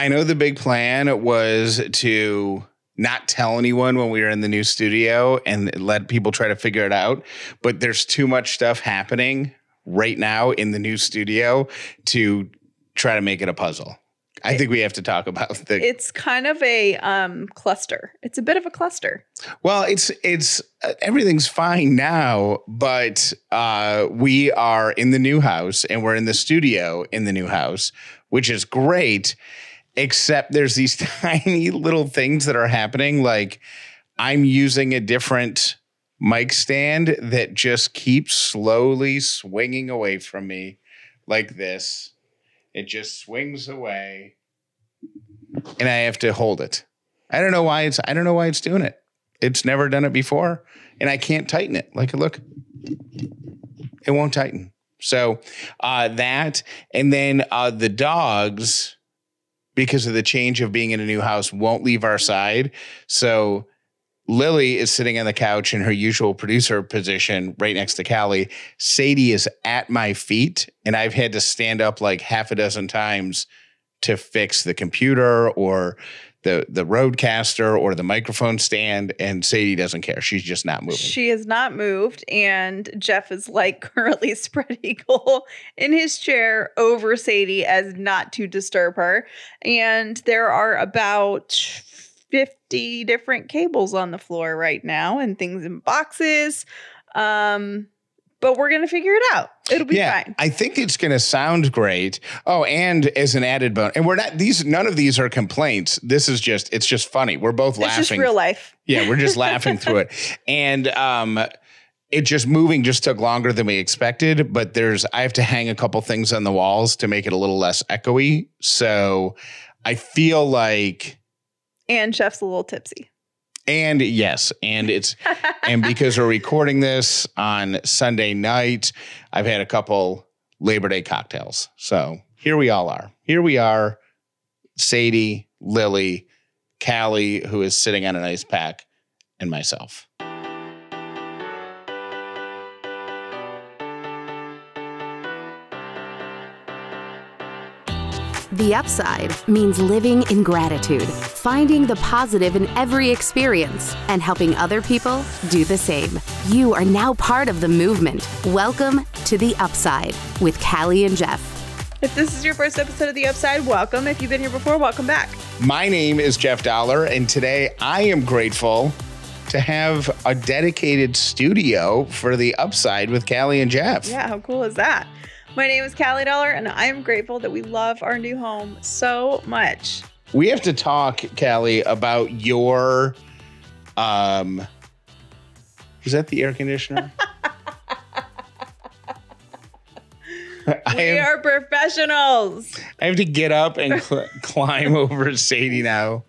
I know the big plan was to not tell anyone when we were in the new studio and let people try to figure it out. But there's too much stuff happening right now in the new studio to try to make it a puzzle. I think we have to talk about the. It's kind of a um, cluster. It's a bit of a cluster. Well, it's it's uh, everything's fine now, but uh, we are in the new house and we're in the studio in the new house, which is great. Except there's these tiny little things that are happening. Like I'm using a different mic stand that just keeps slowly swinging away from me, like this it just swings away and I have to hold it. I don't know why it's I don't know why it's doing it. It's never done it before and I can't tighten it. Like look. It won't tighten. So uh, that and then uh, the dogs because of the change of being in a new house won't leave our side. So Lily is sitting on the couch in her usual producer position right next to Callie. Sadie is at my feet, and I've had to stand up like half a dozen times to fix the computer or the the RODECaster or the microphone stand and Sadie doesn't care. She's just not moving. She has not moved and Jeff is like currently spread eagle in his chair over Sadie as not to disturb her. And there are about 50 different cables on the floor right now and things in boxes. Um, but we're going to figure it out. It'll be yeah, fine. I think it's going to sound great. Oh, and as an added bonus, and we're not these. None of these are complaints. This is just. It's just funny. We're both it's laughing. It's just real life. Yeah, we're just laughing through it, and um, it just moving just took longer than we expected. But there's I have to hang a couple things on the walls to make it a little less echoey. So I feel like and Jeff's a little tipsy. And yes, and it's and because we're recording this on Sunday night, I've had a couple Labor Day cocktails. So here we all are. Here we are, Sadie, Lily, Callie, who is sitting on an ice pack, and myself. The upside means living in gratitude, finding the positive in every experience, and helping other people do the same. You are now part of the movement. Welcome to The Upside with Callie and Jeff. If this is your first episode of The Upside, welcome. If you've been here before, welcome back. My name is Jeff Dollar, and today I am grateful to have a dedicated studio for The Upside with Callie and Jeff. Yeah, how cool is that? My name is Callie Dollar, and I'm grateful that we love our new home so much. We have to talk, Callie, about your um is that the air conditioner? we have, are professionals. I have to get up and cl- climb over Sadie now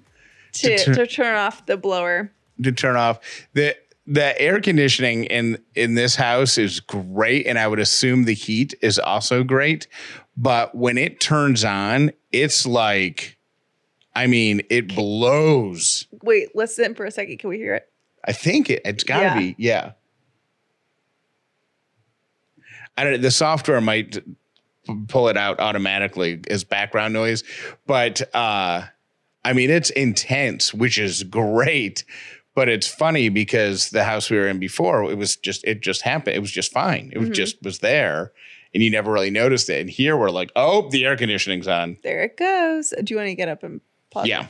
to, to, to turn off the blower. To turn off the the air conditioning in in this house is great and i would assume the heat is also great but when it turns on it's like i mean it blows. Wait listen for a second. Can we hear it? I think it, it's gotta yeah. be yeah. I don't the software might pull it out automatically as background noise but uh i mean it's intense which is great but it's funny because the house we were in before, it was just it just happened. It was just fine. It was mm-hmm. just was there, and you never really noticed it. And here we're like, oh, the air conditioning's on. There it goes. Do you want to get up and pause? Yeah.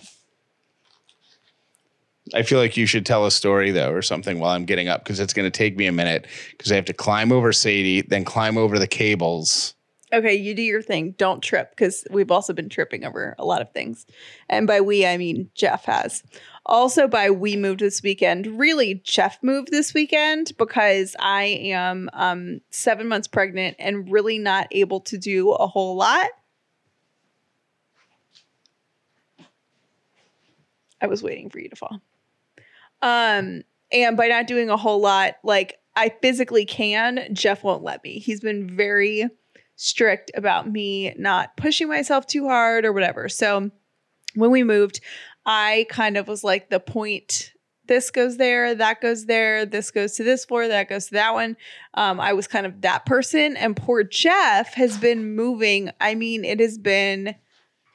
I feel like you should tell a story though, or something while I'm getting up because it's going to take me a minute because I have to climb over Sadie, then climb over the cables. Okay, you do your thing. Don't trip because we've also been tripping over a lot of things. And by we, I mean Jeff has. Also, by we moved this weekend, really, Jeff moved this weekend because I am um, seven months pregnant and really not able to do a whole lot. I was waiting for you to fall. Um, and by not doing a whole lot, like I physically can, Jeff won't let me. He's been very strict about me not pushing myself too hard or whatever. So when we moved, I kind of was like the point this goes there, that goes there, this goes to this floor, that goes to that one. Um, I was kind of that person. And poor Jeff has been moving. I mean, it has been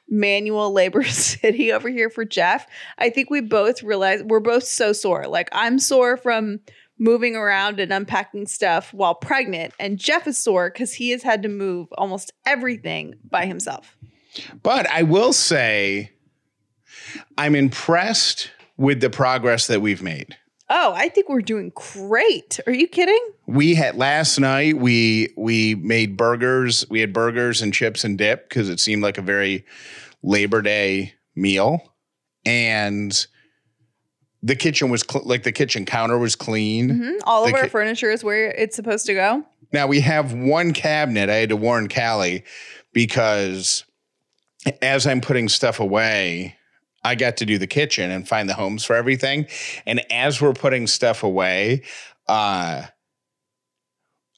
manual labor city over here for Jeff, I think we both realize we're both so sore. Like I'm sore from moving around and unpacking stuff while pregnant, and Jeff is sore because he has had to move almost everything by himself. But I will say, I'm impressed with the progress that we've made. Oh, I think we're doing great. Are you kidding? We had last night we we made burgers. We had burgers and chips and dip because it seemed like a very Labor Day meal. And the kitchen was cl- like the kitchen counter was clean. Mhm. All of our ki- furniture is where it's supposed to go. Now we have one cabinet. I had to warn Callie because as I'm putting stuff away, I got to do the kitchen and find the homes for everything. And as we're putting stuff away, uh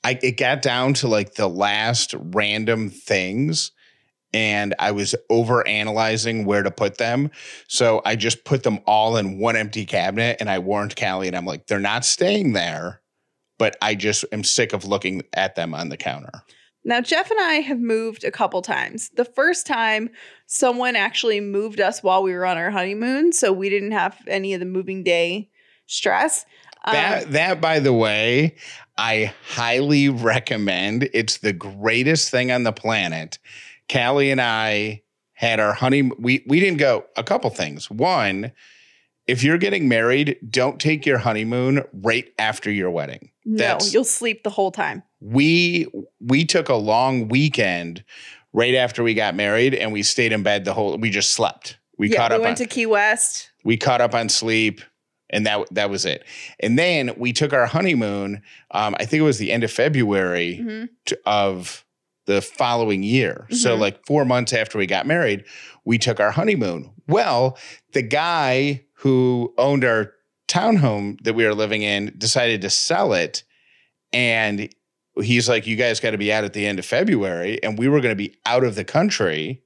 I it got down to like the last random things and I was over analyzing where to put them. So I just put them all in one empty cabinet and I warned Callie and I'm like, they're not staying there but I just am sick of looking at them on the counter. Now, Jeff and I have moved a couple times. The first time, someone actually moved us while we were on our honeymoon, so we didn't have any of the moving day stress. Um, that that by the way, I highly recommend. It's the greatest thing on the planet. Callie and I had our honeymoon. we we didn't go a couple things. One, if you're getting married, don't take your honeymoon right after your wedding. no, you'll sleep the whole time. We we took a long weekend right after we got married and we stayed in bed the whole we just slept. We yeah, caught we up went on, to Key West. we caught up on sleep and that that was it. And then we took our honeymoon um, I think it was the end of February Mhm. to, of the following year. So Mhm. like 4 months after we got married, we took our honeymoon. Well, the guy who owned our townhome that we were living in decided to sell it and he's like you guys got to be out at the end of February and we were going to be out of the country.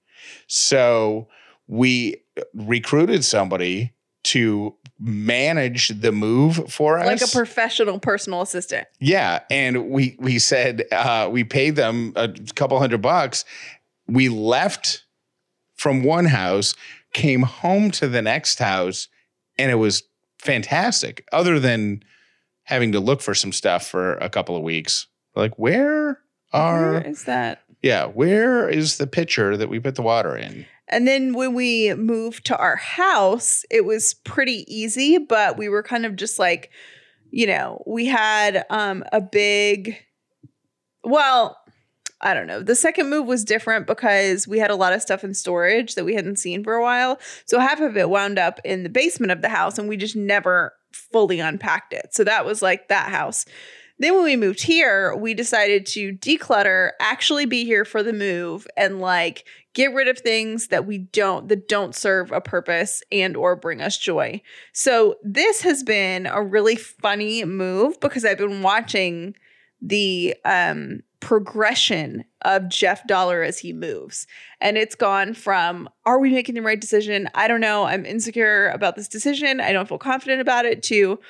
So we recruited somebody to manage the move for us. Like a professional personal assistant. Yeah, and we we said uh, we paid them a couple hundred bucks. We left from one house, came home to the next house, and it was fantastic. Other than having to look for some stuff for a couple of weeks, like where are Where is that? yeah where is the pitcher that we put the water in? And then when we moved to our house, it was pretty easy, but we were kind of just like, you know, we had um a big well, I don't know. The second move was different because we had a lot of stuff in storage that we hadn't seen for a while. So half of it wound up in the basement of the house and we just never fully unpacked it. So that was like that house. Then when we moved here, we decided to declutter, actually be here for the move and like get rid of things that we don't that don't serve a purpose and or bring us joy. So this has been a really funny move because I've been watching the um progression of Jeff Dollar as he moves. And it's gone from are we making the right decision? I don't know. I'm insecure about this decision. I don't feel confident about it to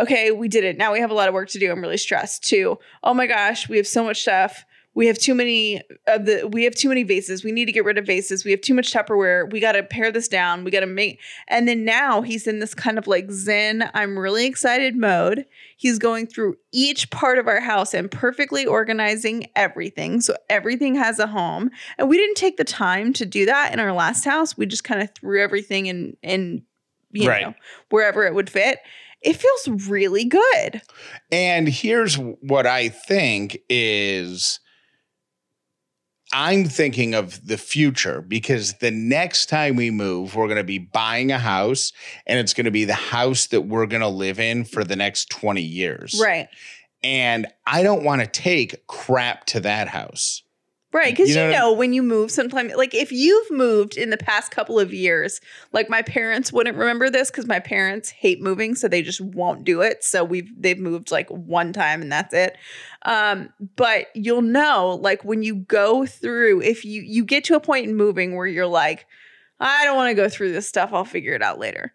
okay, we did it. Now we have a lot of work to do. I'm really stressed. To oh my gosh, we have so much stuff. We have too many of the we have too many vases. We need to get rid of vases. We have too much Tupperware. We got to pare this down. We got to make and then now he's in this kind of like zen, I'm really excited mode. He's going through each part of our house and perfectly organizing everything. So everything has a home. And we didn't take the time to do that in our last house. We just kind of threw everything in in you Right. know wherever it would fit. It feels really good. And here's what I think is I'm thinking of the future because the next time we move, we're going to be buying a house and it's going to be the house that we're going to live in for the next 20 years. Right. And I don't want to take crap to that house. Right. Because You you, know know, what I- when you move, sometimes, like if you've moved in the past couple of years, like my parents wouldn't remember this because my parents hate moving. So they just won't do it. So we've, they've moved like one time and that's it. Um, but you'll know, like when you go through, if you, you get to a point in moving where you're like, I don't want to go through this stuff. I'll figure it out later.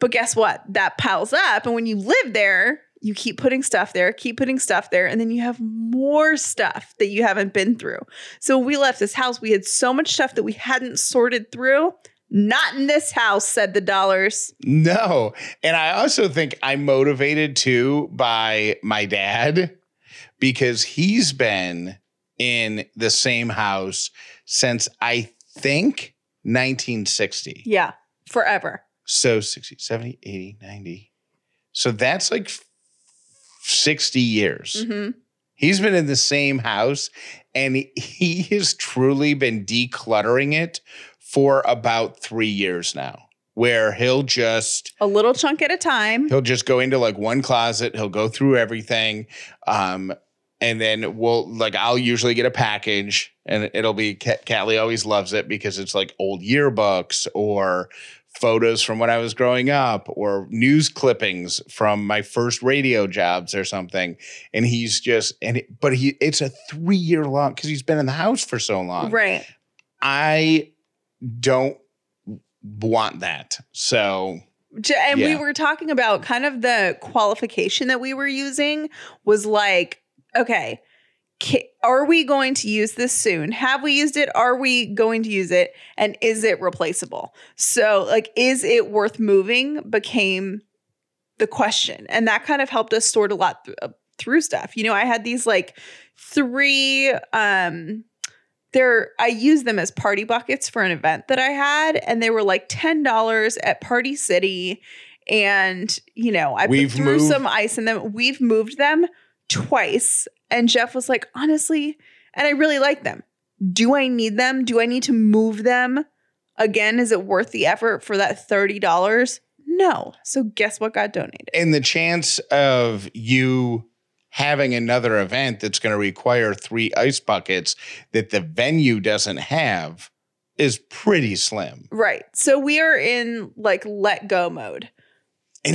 But guess what? That piles up. And when you live there, You keep putting stuff there, keep putting stuff there, and then you have more stuff that you haven't been through. So when we left this house, we had so much stuff that we hadn't sorted through. Not in this house, said the dollars. No. And I also think I'm motivated too by my dad because he's been in the same house since I think 1960. Yeah, forever. So 60, 70, 80, 90. So that's like 60 years. hmm He's been in the same house and he- has truly been decluttering it for about three years now, where he'll just A little chunk at a time. he'll just go into like one closet, he'll go through everything. Um, and then we'll like I'll usually get a package and it'll be Ca- Callie always loves it because it's like old yearbooks or photos from when I was growing up or news clippings from my first radio jobs or something. And he's just and it, but he it's a three year long because he's been in the house for so long. Right. I don't want that. So And we were talking about kind of the qualification that we were using was like, okay, are we going to use this soon? Have we used it? Are we going to use it? And is it replaceable? So, like, is it worth moving? Became the question. And that kind of helped us sort a lot th- uh, through stuff. You know, I had these like three, um, they're I used them as party buckets for an event that I had, and they were like ten dollars at Party City. And you know, I We've put moved- some ice in them. We've moved them twice, and Jeff was like, honestly, and I really like them. Do I need them? Do I need to move them again? Is it worth the effort for that thirty dollars? No. So guess what got donated? and the chance of you having another event that's going to require three ice buckets that the venue doesn't have is pretty slim. Right. So we are in like let go mode.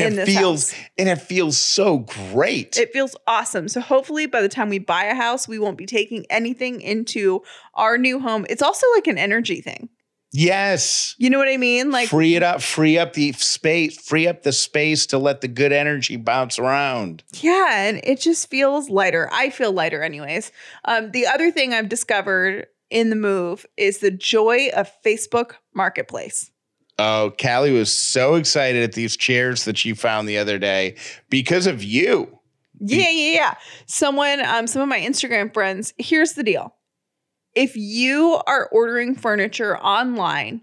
And in it feels house. and it feels so great. It feels awesome. So hopefully by the time we buy a house, we won't be taking anything into our new home. It's also like an energy thing. yes. You know what I mean? Like free it up, free up the space, free up the space to let the good energy bounce around. yeah, and it just feels lighter. I feel lighter anyways. Um the other thing I've discovered in the move is the joy of Facebook Marketplace. Oh, Callie was so excited at these chairs that she found the other day because of you. Yeah, yeah, yeah. Someone, um, some of my Instagram friends, here's the deal. If you are ordering furniture online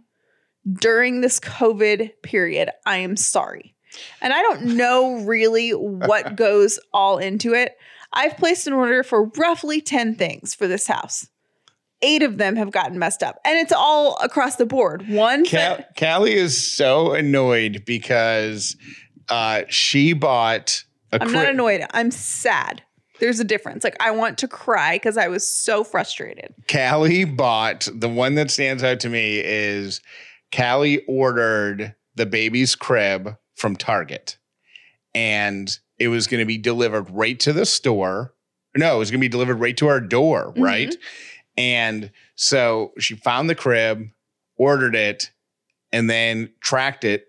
during this COVID period, I am sorry. And I don't know really what goes all into it. I've placed an order for roughly 10 things for this house. Eight of them have gotten messed up, and it's all across the board. One, Cal- Callie is so annoyed because uh, she bought a I'm not annoyed. I'm sad. There's a difference. Like, I want to cry because I was so frustrated. Callie bought the one that stands out to me is Callie ordered the baby's crib from Target and it was going to be delivered right to the store. No, it was going to be delivered right to our door, Mhm. right? And so she found the crib, ordered it, and then tracked it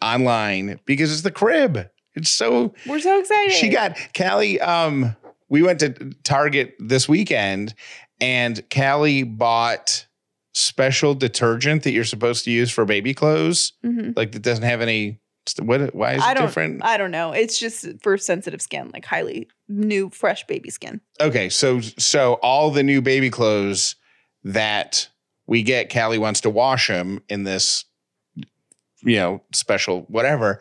online because it's the crib. It's so We're so excited. she got Callie. Um, we went to Target this weekend, and Callie bought special detergent that you're supposed to use for baby clothes. Mhm. Like that doesn't have any. What? Why is I it different? I don't know. It's just for sensitive skin, like highly new, fresh baby skin. okay, so so all the new baby clothes that we get, Callie wants to wash them in this, you know, special whatever.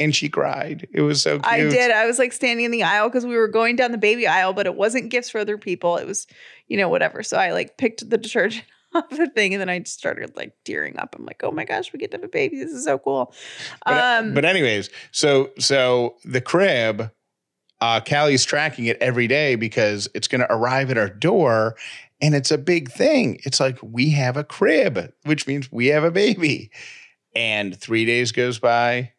And she cried. It was so cute. I did. I was like standing in the aisle because we were going down the baby aisle, but it wasn't gifts for other people. It was, you know, whatever. So I like picked the detergent off the thing, and then I started like tearing up. I'm like, oh my gosh, we get to have a baby. This is so cool. But, uh, um, but anyways, so so the crib, uh, Callie's tracking it every day because it's going to arrive at our door, and it's a big thing. It's like we have a crib, which means we have a baby. And three days goes by,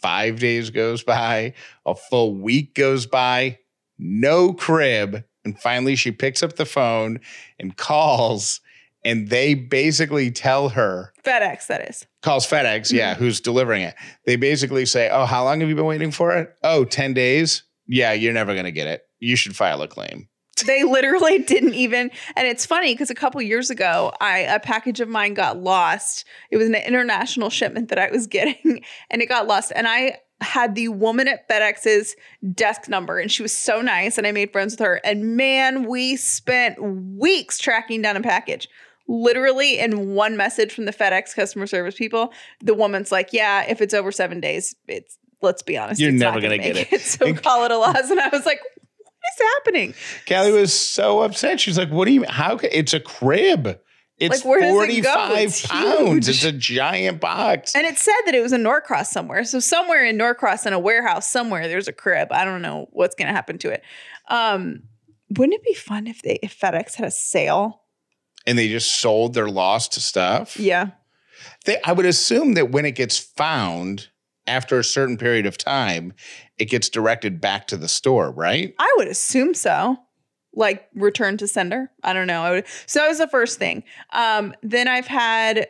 five days goes by, a full week goes by, no crib. And finally, she picks up the phone and calls and they basically tell her FedEx, that is. calls FedEx, yeah, mm-hmm. who's delivering it. They basically say, "Oh, how long have you been waiting for it? Oh, 10 days. Yeah, you're never going to get it. You should file a claim." They literally didn't even, and it's funny because a couple years ago, I a package of mine got lost. It was an international shipment that I was getting, and it got lost. And I had the woman at FedEx's desk number, and she was so nice, and I made friends with her. And man, we spent weeks tracking down a package. Literally, in one message from the FedEx customer service people, the woman's like, "Yeah, if it's over seven days, it's." Let's be honest, You're never not gonna get it. So And- call it a loss. And I was like, "What is happening?" Callie was so upset. She's like, "What do you? How? Can, It's a crib. It's Like, does it go? 45 It's pounds. huge. It's a giant box." And it said that it was in Norcross somewhere. So somewhere in Norcross in a warehouse somewhere there's a crib. I don't know what's going to happen to it. Um wouldn't it be fun if they if FedEx had a sale? And they just sold their lost stuff. Yeah. They, I would assume that when it gets found after a certain period of time, it gets directed back to the store, right? I would assume so. Like return to sender. I don't know. I would so that was the first thing. Um then I've had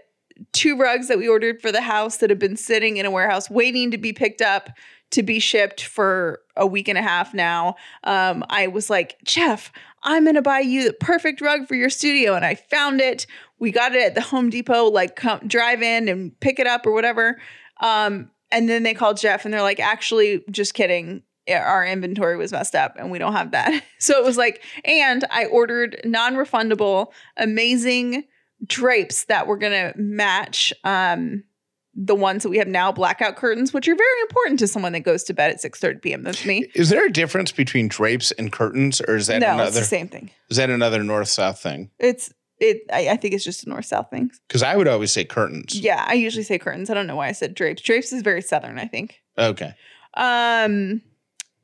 two rugs that we ordered for the house that have been sitting in a warehouse waiting to be picked up to be shipped for a week and a half now. Um, I was like, Jeff, I'm gonna buy you the perfect rug for your studio, and I found it. We got it at the Home Depot. Like, come drive in and pick it up or whatever. Um, and then they called Jeff, and they're like, actually, just kidding. Our inventory was messed up, and we don't have that. So it was like, and I ordered non-refundable, amazing drapes that were gonna match. Um, the ones that we have now, blackout curtains, which are very important to someone that goes to bed at 6 p.m. That's me. Is there a difference between drapes and curtains, or is that no, it's another? the same thing. Is that another north south thing? It's it. I, I think it's just a north south thing. Because I would always say curtains. Yeah, I usually say curtains. I don't know why I said drapes. Drapes is very southern. I think. Okay. Um.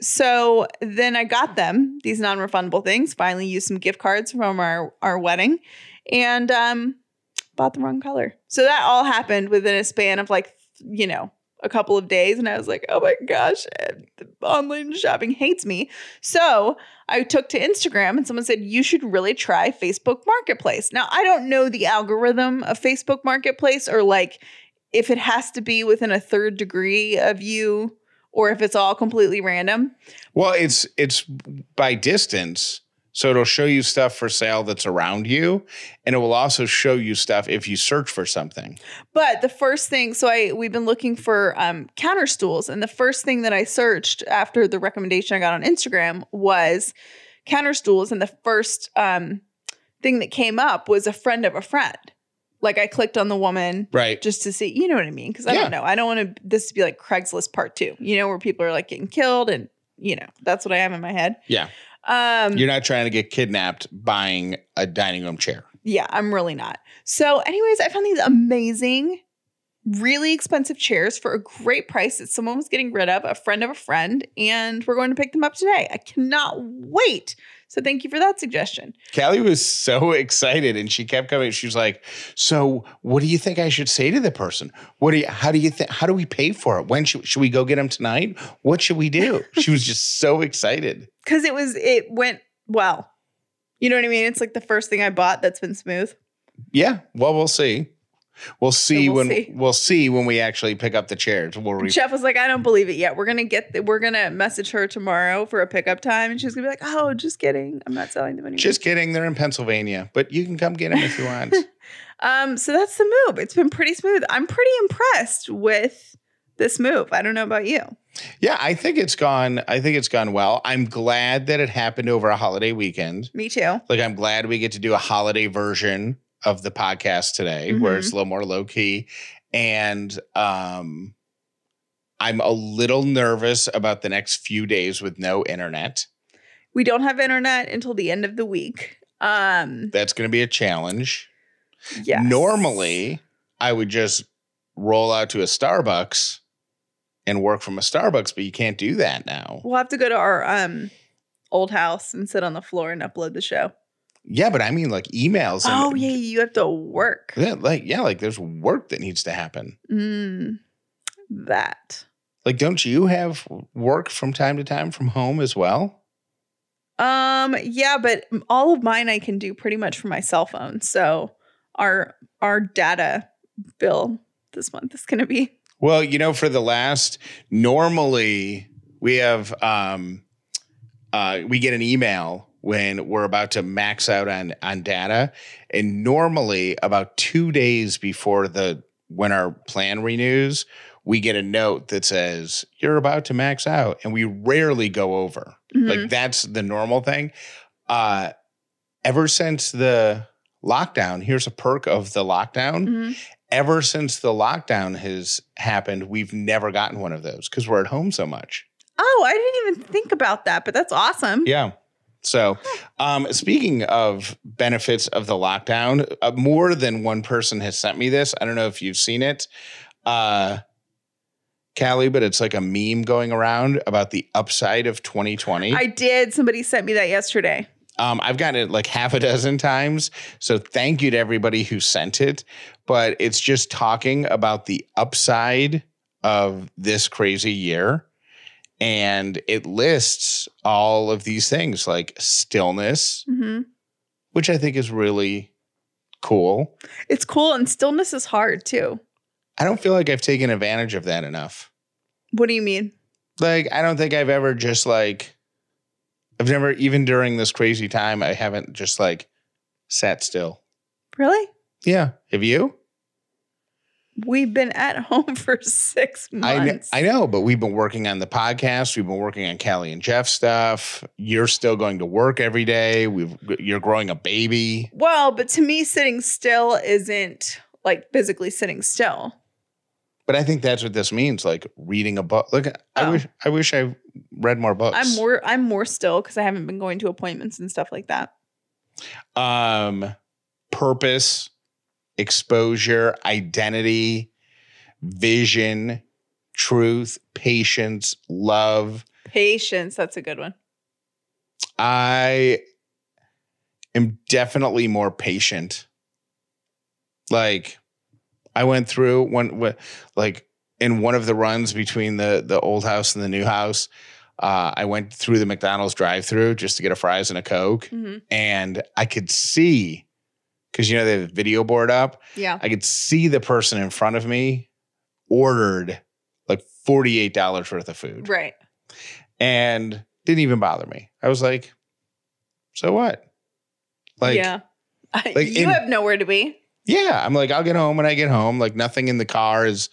So then I got them these non-refundable things. Finally, used some gift cards from our our wedding, and um, bought the wrong color. So that all happened within a span of like you know a couple of days, and I was like, oh my gosh, online shopping hates me. So I took to Instagram, and someone said you should really try Facebook Marketplace. Now I don't know the algorithm of Facebook Marketplace or like if it has to be within a third degree of you or if it's all completely random. Well, it's it's by distance, so it'll show you stuff for sale that's around you, and it will also show you stuff if you search for something. But the first thing, so I we've been looking for um, counter stools, and the first thing that I searched after the recommendation I got on Instagram was counter stools, and the first um, thing that came up was a friend of a friend. Like I clicked on the woman Right. just to see, you know what I mean? Because I Yeah. don't know, I don't want to this to be like Craigslist part two, you know, where people are like getting killed, and you know that's what I have in my head. Yeah. Um, You're not trying to get kidnapped buying a dining room chair. Yeah, I'm really not. So, anyways, I found these amazing, really expensive chairs for a great price that someone was getting rid of, a friend of a friend, and we're going to pick them up today. I cannot wait. So, thank you for that suggestion. Callie was so excited and she kept coming. She was like, So what do you think I should say to the person? What do you how do you think how do we pay for it? When should, should we go get them tonight? What should we do? She was just so excited. Because it was, it went well. You know what I mean? It's like the first thing I bought that's been smooth. Yeah. Well, we'll see. We'll see we'll when see. we'll see when we actually pick up the chairs. We'll re- Jeff was like, I don't believe it yet. We're gonna get, the, we're gonna message her tomorrow for a pickup time, and she's gonna be like, Oh, just kidding. I'm not selling them anymore. just kidding. They're in Pennsylvania, but you can come get them if you want. Um, so that's the move. It's been pretty smooth. I'm pretty impressed with this move. I don't know about you. yeah, I think it's gone. I think it's gone well. I'm glad that it happened over a holiday weekend. Me too. Like I'm glad we get to do a holiday version of the podcast today where it's a little more low key. And um I'm a little nervous about the next few days with no internet. We don't have internet until the end of the week. Um, That's going to be a challenge. yeah. Normally, I would just roll out to a Starbucks and work from a Starbucks, but you can't do that now. we'll have to go to our um old house and sit on the floor and upload the show. Yeah, but I mean like emails. And, Oh yeah, you have to work. Yeah, like yeah, like there's work that needs to happen. Mm, that. Like, don't you have work from time to time from home as well? Um, yeah, but all of mine I can do pretty much from my cell phone. So our our data bill this month is going to be. Well, you know, for the last, normally we have, um, uh, we get an email when we're about to max out on on data, and normally about two days before the when our plan renews, we get a note that says you're about to max out, and we rarely go over. Mhm. Like that's the normal thing. Uh, ever since the lockdown, here's a perk of the lockdown Mhm. ever since the lockdown has happened, we've never gotten one of those because we're at home so much. Oh, I didn't even think about that, but that's awesome. Yeah. So, um, speaking of benefits of the lockdown, uh, more than one person has sent me this. I don't know if you've seen it, uh, Callie, but it's like a meme going around about the upside of 2020. I did. Somebody sent me that yesterday. Um, I've gotten it like half a dozen times. So thank you to everybody who sent it. But it's just talking about the upside of this crazy year. And it lists all of these things like stillness, hmm which I think is really cool. It's cool, and stillness is hard too. I don't feel like I've taken advantage of that enough. What do you mean? Like, I don't think I've ever just like, I've never, even during this crazy time, I haven't just like sat still. Really? Yeah. Have you? We've been at home for six I know, months. I know, but we've been working on the podcast. We've been working on Callie and Jeff stuff. You're still going to work every day. We've you're growing a baby. Well, but to me, sitting still isn't like physically sitting still. But I think that's what this means, like reading a book. Look, I Oh. wish I wish I read more books. I'm more I'm more still because I haven't been going to appointments and stuff like that. um purpose, exposure, identity, vision, truth, patience, love. Patience, that's a good one. I am definitely more patient. Like I went through one when- like in one of the runs between the the old house and the new house, uh, I went through the McDonald's drive-through just to get a fries and a Coke. hmm And I could see because you know they have a video board up. Yeah. I could see the person in front of me ordered like $48 worth of food Right. and didn't even bother me. I was like, so what? Like, yeah. yeah. like you in- have nowhere to be. I'm like, I'll get home when I get home. Like nothing in the car is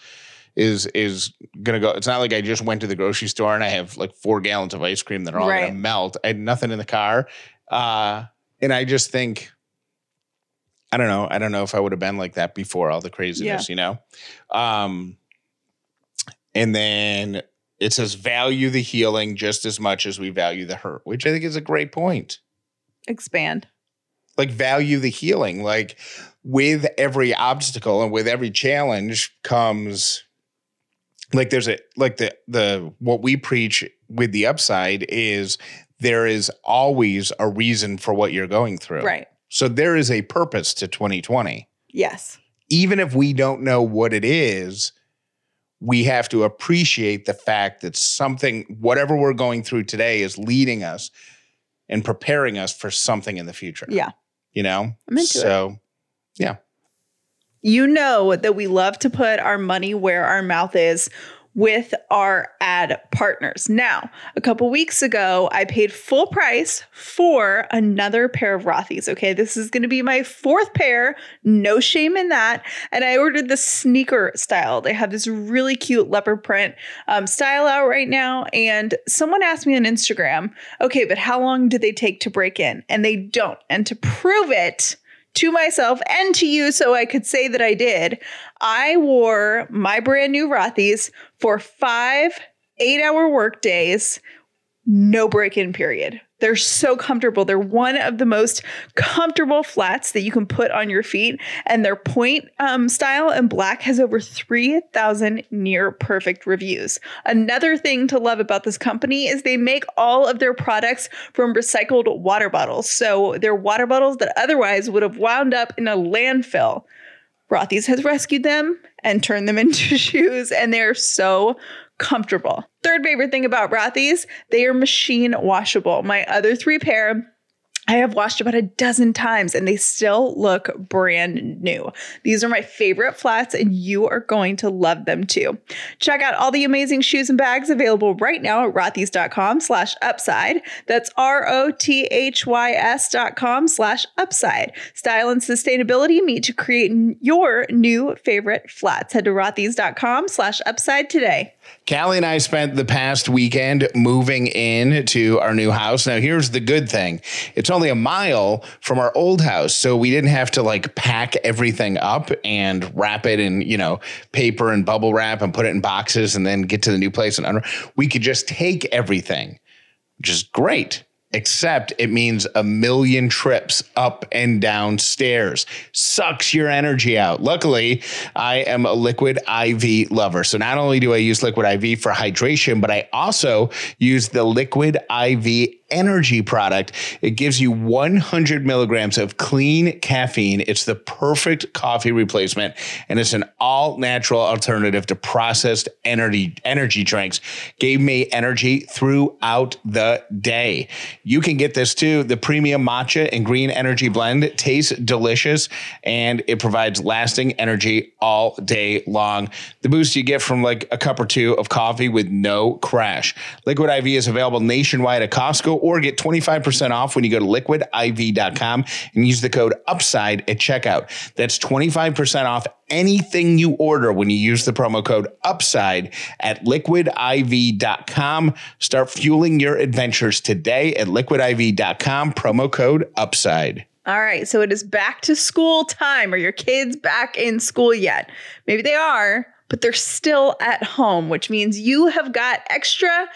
is is gonna go. It's not like I just went to the grocery store and I have like four gallons of ice cream that are all Right. gonna melt. I had nothing in the car. Uh and I just think I don't know. I don't know if I would have been like that before all the craziness, you know? Um and then it says value the healing just as much as we value the hurt, which I think is a great point. Expand. Like value the healing. Like with every obstacle and with every challenge comes like there's a like the the what we preach with the upside is there is always a reason for what you're going through. Right. So there is a purpose to 2020. Yes. Even if we don't know what it is, we have to appreciate the fact that something, whatever we're going through today, is leading us and preparing us for something in the future. Yeah. You know? I'm into it. Yeah. You know that we love to put our money where our mouth is with our ad partners. Now, a couple weeks ago, I paid full price for another pair of Rothy's. Okay, this is going to be my fourth pair, no shame in that. And I ordered the sneaker style. They have this really cute leopard print um, style out right now. And someone asked me on Instagram, okay, but how long do they take to break in? And they don't. And to prove it, to myself and to you so I could say that I did. I wore my brand new Rothy's for five eight hour work days, no break in period. They're so comfortable. They're one of the most comfortable flats that you can put on your feet. And their point um, style and black has over 3,000 near perfect reviews. Another thing to love about this company is they make all of their products from recycled water bottles. So they're water bottles that otherwise would have wound up in a landfill. Rothy's has rescued them and turned them into shoes, and they're so comfortable. Third favorite thing about Rothy's, they are machine washable. My other three pair I have washed about a dozen times and they still look brand new. These are my favorite flats and you are going to love them too. Check out all the amazing shoes and bags available right now at rothys.com slash upside. That's R-O-T-H-Y-S dot com slash upside. Style and sustainability meet to create your new favorite flats. Head to rothys.com slash upside today. Callie and I spent the past weekend moving in to our new house. Now, here's the good thing it's only a mile from our old house. So we didn't have to like pack everything up and wrap it in, you know, paper and bubble wrap and put it in boxes and then get to the new place. And we could just take everything, which is great except it means a million trips up and down stairs. Sucks your energy out. Luckily, I am a liquid IV lover. So not only do I use liquid IV for hydration, but I also use the liquid IV energy product. It gives you 100 milligrams of clean caffeine. It's the perfect coffee replacement, and it's an all natural alternative to processed energy energy drinks. Gave me energy throughout the day. You can get this too. The premium matcha and green energy blend tastes delicious, and it provides lasting energy all day long. The boost you get from like a cup or two of coffee with no crash. Liquid IV is available nationwide at Costco or get 25% off when you go to liquidiv.com and use the code UPSIDE at checkout. That's 25% off anything you order when you use the promo code UPSIDE at liquidiv.com. Start fueling your adventures today at liquidiv.com, promo code UPSIDE. All right, so it is back to school time. Are your kids back in school yet? Maybe they are, but they're still at home, which means you have got extra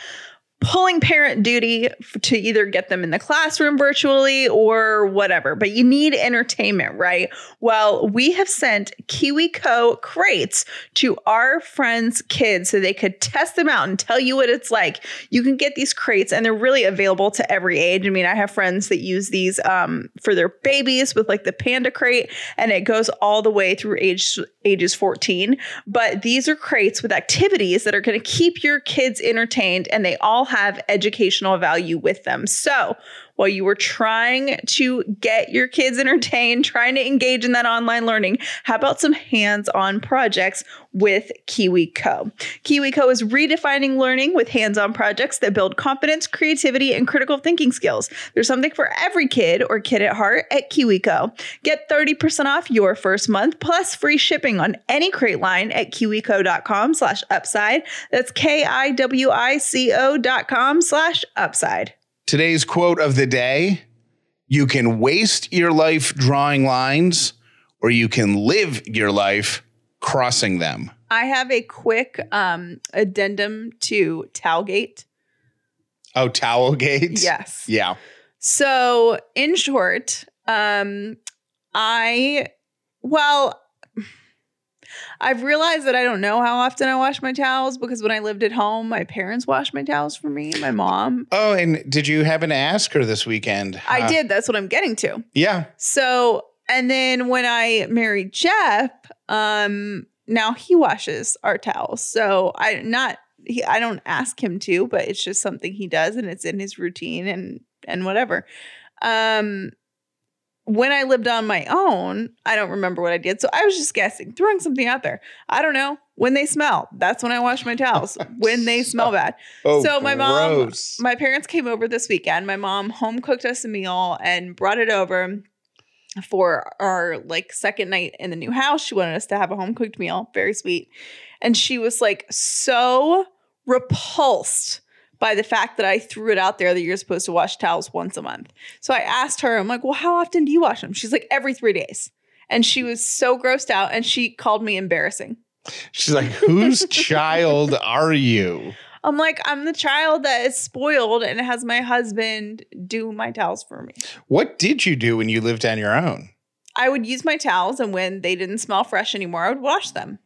pulling parent duty to either get them in the classroom virtually or whatever, but you need entertainment, right? Well, we have sent KiwiCo crates to our friends' kids so they could test them out and tell you what it's like. You can get these crates and they're really available to every age. I mean, I have friends that use these um, for their babies with like the panda crate and it goes all the way through age ages 14. But these are crates with activities that are going to keep your kids entertained and they all have educational value with them. So, while you were trying to get your kids entertained, trying to engage in that online learning, how about some hands on projects with KiwiCo? KiwiCo is redefining learning with hands on projects that build confidence, creativity, and critical thinking skills. There's something for every kid or kid at heart at KiwiCo. Get 30% off your first month plus free shipping on any crate line at kiwico.com slash upside. That's K I W I C O dot com slash upside. Today's quote of the day You can waste your life drawing lines, or you can live your life crossing them. I have a quick um, addendum to Towelgate. Oh, Towelgate? Yes. Yeah. So, in short, um, I, well, I've realized that I don't know how often I wash my towels because when I lived at home, my parents washed my towels for me, my mom. Oh, and did you happen to ask her this weekend? I Uh, did. That's what I'm getting to. Yeah. So, and then when I married Jeff, um, now he washes our towels. So I not he I don't ask him to, but it's just something he does and it's in his routine and and whatever. Um when I lived on my own, I don't remember what I did. So I was just guessing, throwing something out there. I don't know. When they smell, that's when I wash my towels. when they smell bad. Oh, So my mom- gross. My parents came over this weekend. My mom home cooked us a meal and brought it over for our like second night in the new house. She wanted us to have a home cooked meal, very sweet. And she was like so repulsed by the fact that I threw it out there that you're supposed to wash towels once a month. So I asked her, I'm like, well, how often do you wash them? She's like, every three days. And she was so grossed out and she called me embarrassing. She's like, whose child are you? I'm like, I'm the child that is spoiled and has my husband do my towels for me. What did you do when you lived on your own? I would use my towels, and when they didn't smell fresh anymore, I would wash them.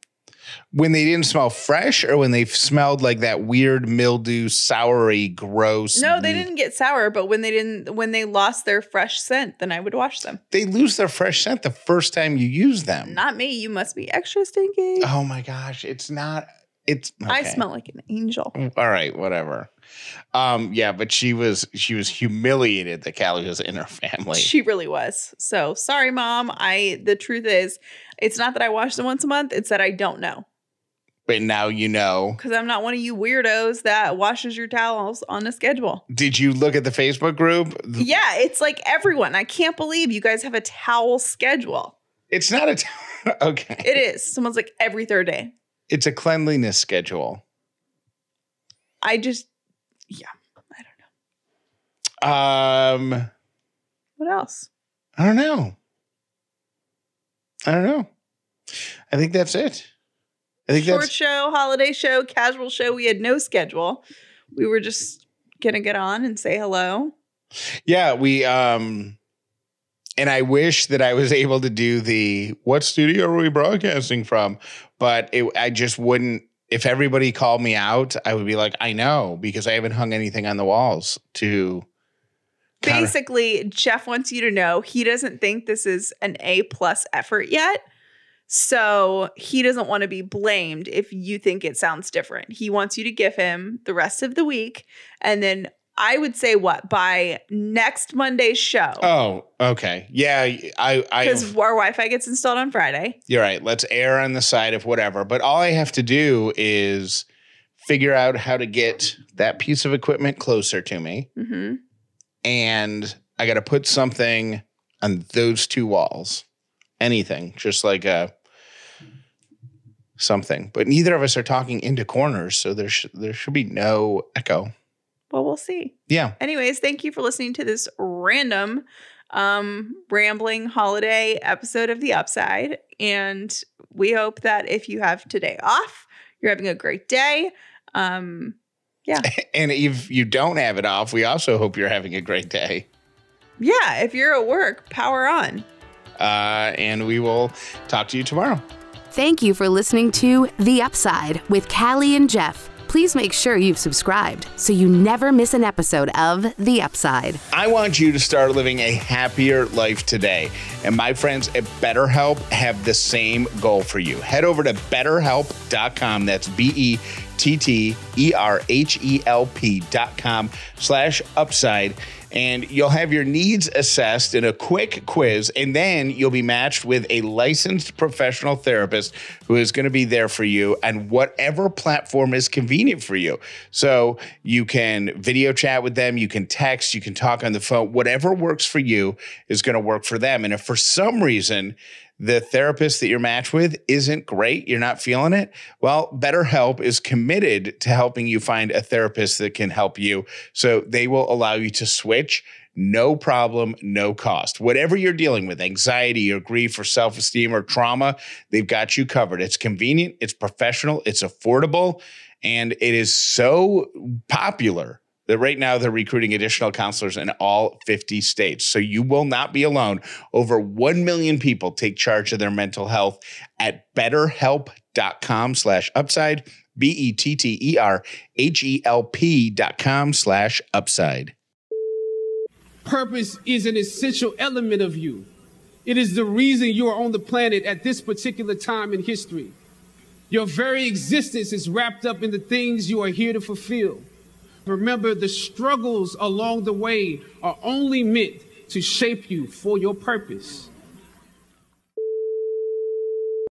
When they didn't smell fresh or when they smelled like that weird mildew, soury, gross? No, they didn't get sour, but when they didn't, when they lost their fresh scent, then I would wash them. They lose their fresh scent the first time you use them. Not me. You must be extra stinky. Oh my gosh, it's not It's I smell like an angel. All right, whatever. Um, yeah, but she was she was humiliated that Callie was in her family. She really was. So sorry, mom. I the truth is, it's not that I wash them once a month. It's that I don't know but now you know. because I'm not one of you weirdos that washes your towels on a schedule. Did you look at the Facebook group? Yeah, it's like everyone. I can't believe you guys have a towel schedule. It's not a towel. okay. It is. Someone's like every third day. It's a cleanliness schedule. I just, yeah, I don't know. Um, What else? I don't know. I don't know. I think that's it. I think Short that's show, holiday show, casual show. We had no schedule. We were just gonna get on and say hello. yeah. We um, and I wish that I was able to do the what studio are we broadcasting from, but it, I just wouldn't. If everybody called me out, I would be like, I know because I haven't hung anything on the walls to. Basically, Jeff wants you to know he doesn't think this is an A plus effort yet. So he doesn't want to be blamed if you think it sounds different. He wants you to give him the rest of the week. And then I would say what by next Monday's show. Oh, okay. Yeah, I. I Because our Wi-Fi gets installed on Friday. You're right. Let's err on the side of whatever. But all I have to do is figure out how to get that piece of equipment closer to me. hmm And I got to put something on those two walls. Anything, just like a something. But neither of us are talking into corners, so there sh- there should be no echo. Well, we'll see. Yeah. Anyways, thank you for listening to this random um rambling holiday episode of The Upside. And we hope that if you have today off, you're having a great day. Um And if you don't have it off, we also hope you're having a great day. yeah, if you're at work, power on. Uh, and we will talk to you tomorrow. Thank you for listening to The Upside with Callie and Jeff. Please make sure you've subscribed so you never miss an episode of The Upside. I want you to start living a happier life today. And my friends at BetterHelp have the same goal for you. Head over to betterhelp.com. That's B E T T E R H E L com slash upside. And you'll have your needs assessed in a quick quiz, and then you'll be matched with a licensed professional therapist who is going to be there for you on whatever platform is convenient for you. So you can video chat with them, you can text, you can talk on the phone, whatever works for you is going to work for them. And if for some reason the therapist that you're matched with isn't great, you're not feeling it, well, BetterHelp is committed to helping you find a therapist that can help you. So they will allow you to switch. No problem, no cost. Whatever you're dealing with, anxiety or grief or self esteem or trauma, they've got you covered. It's convenient, it's professional, it's affordable, and it is so popular that right now they're recruiting additional counselors in all 50 states. So you will not be alone. Over 1 million people take charge of their mental health at betterhelp.com slash upside, B-E-T-T-E-R-H-E-L-P dot com slash upside. Purpose is an essential element of you. It is the reason you are on the planet at this particular time in history. Your very existence is wrapped up in the things you are here to fulfill. Remember, the struggles along the way are only meant to shape you for your purpose.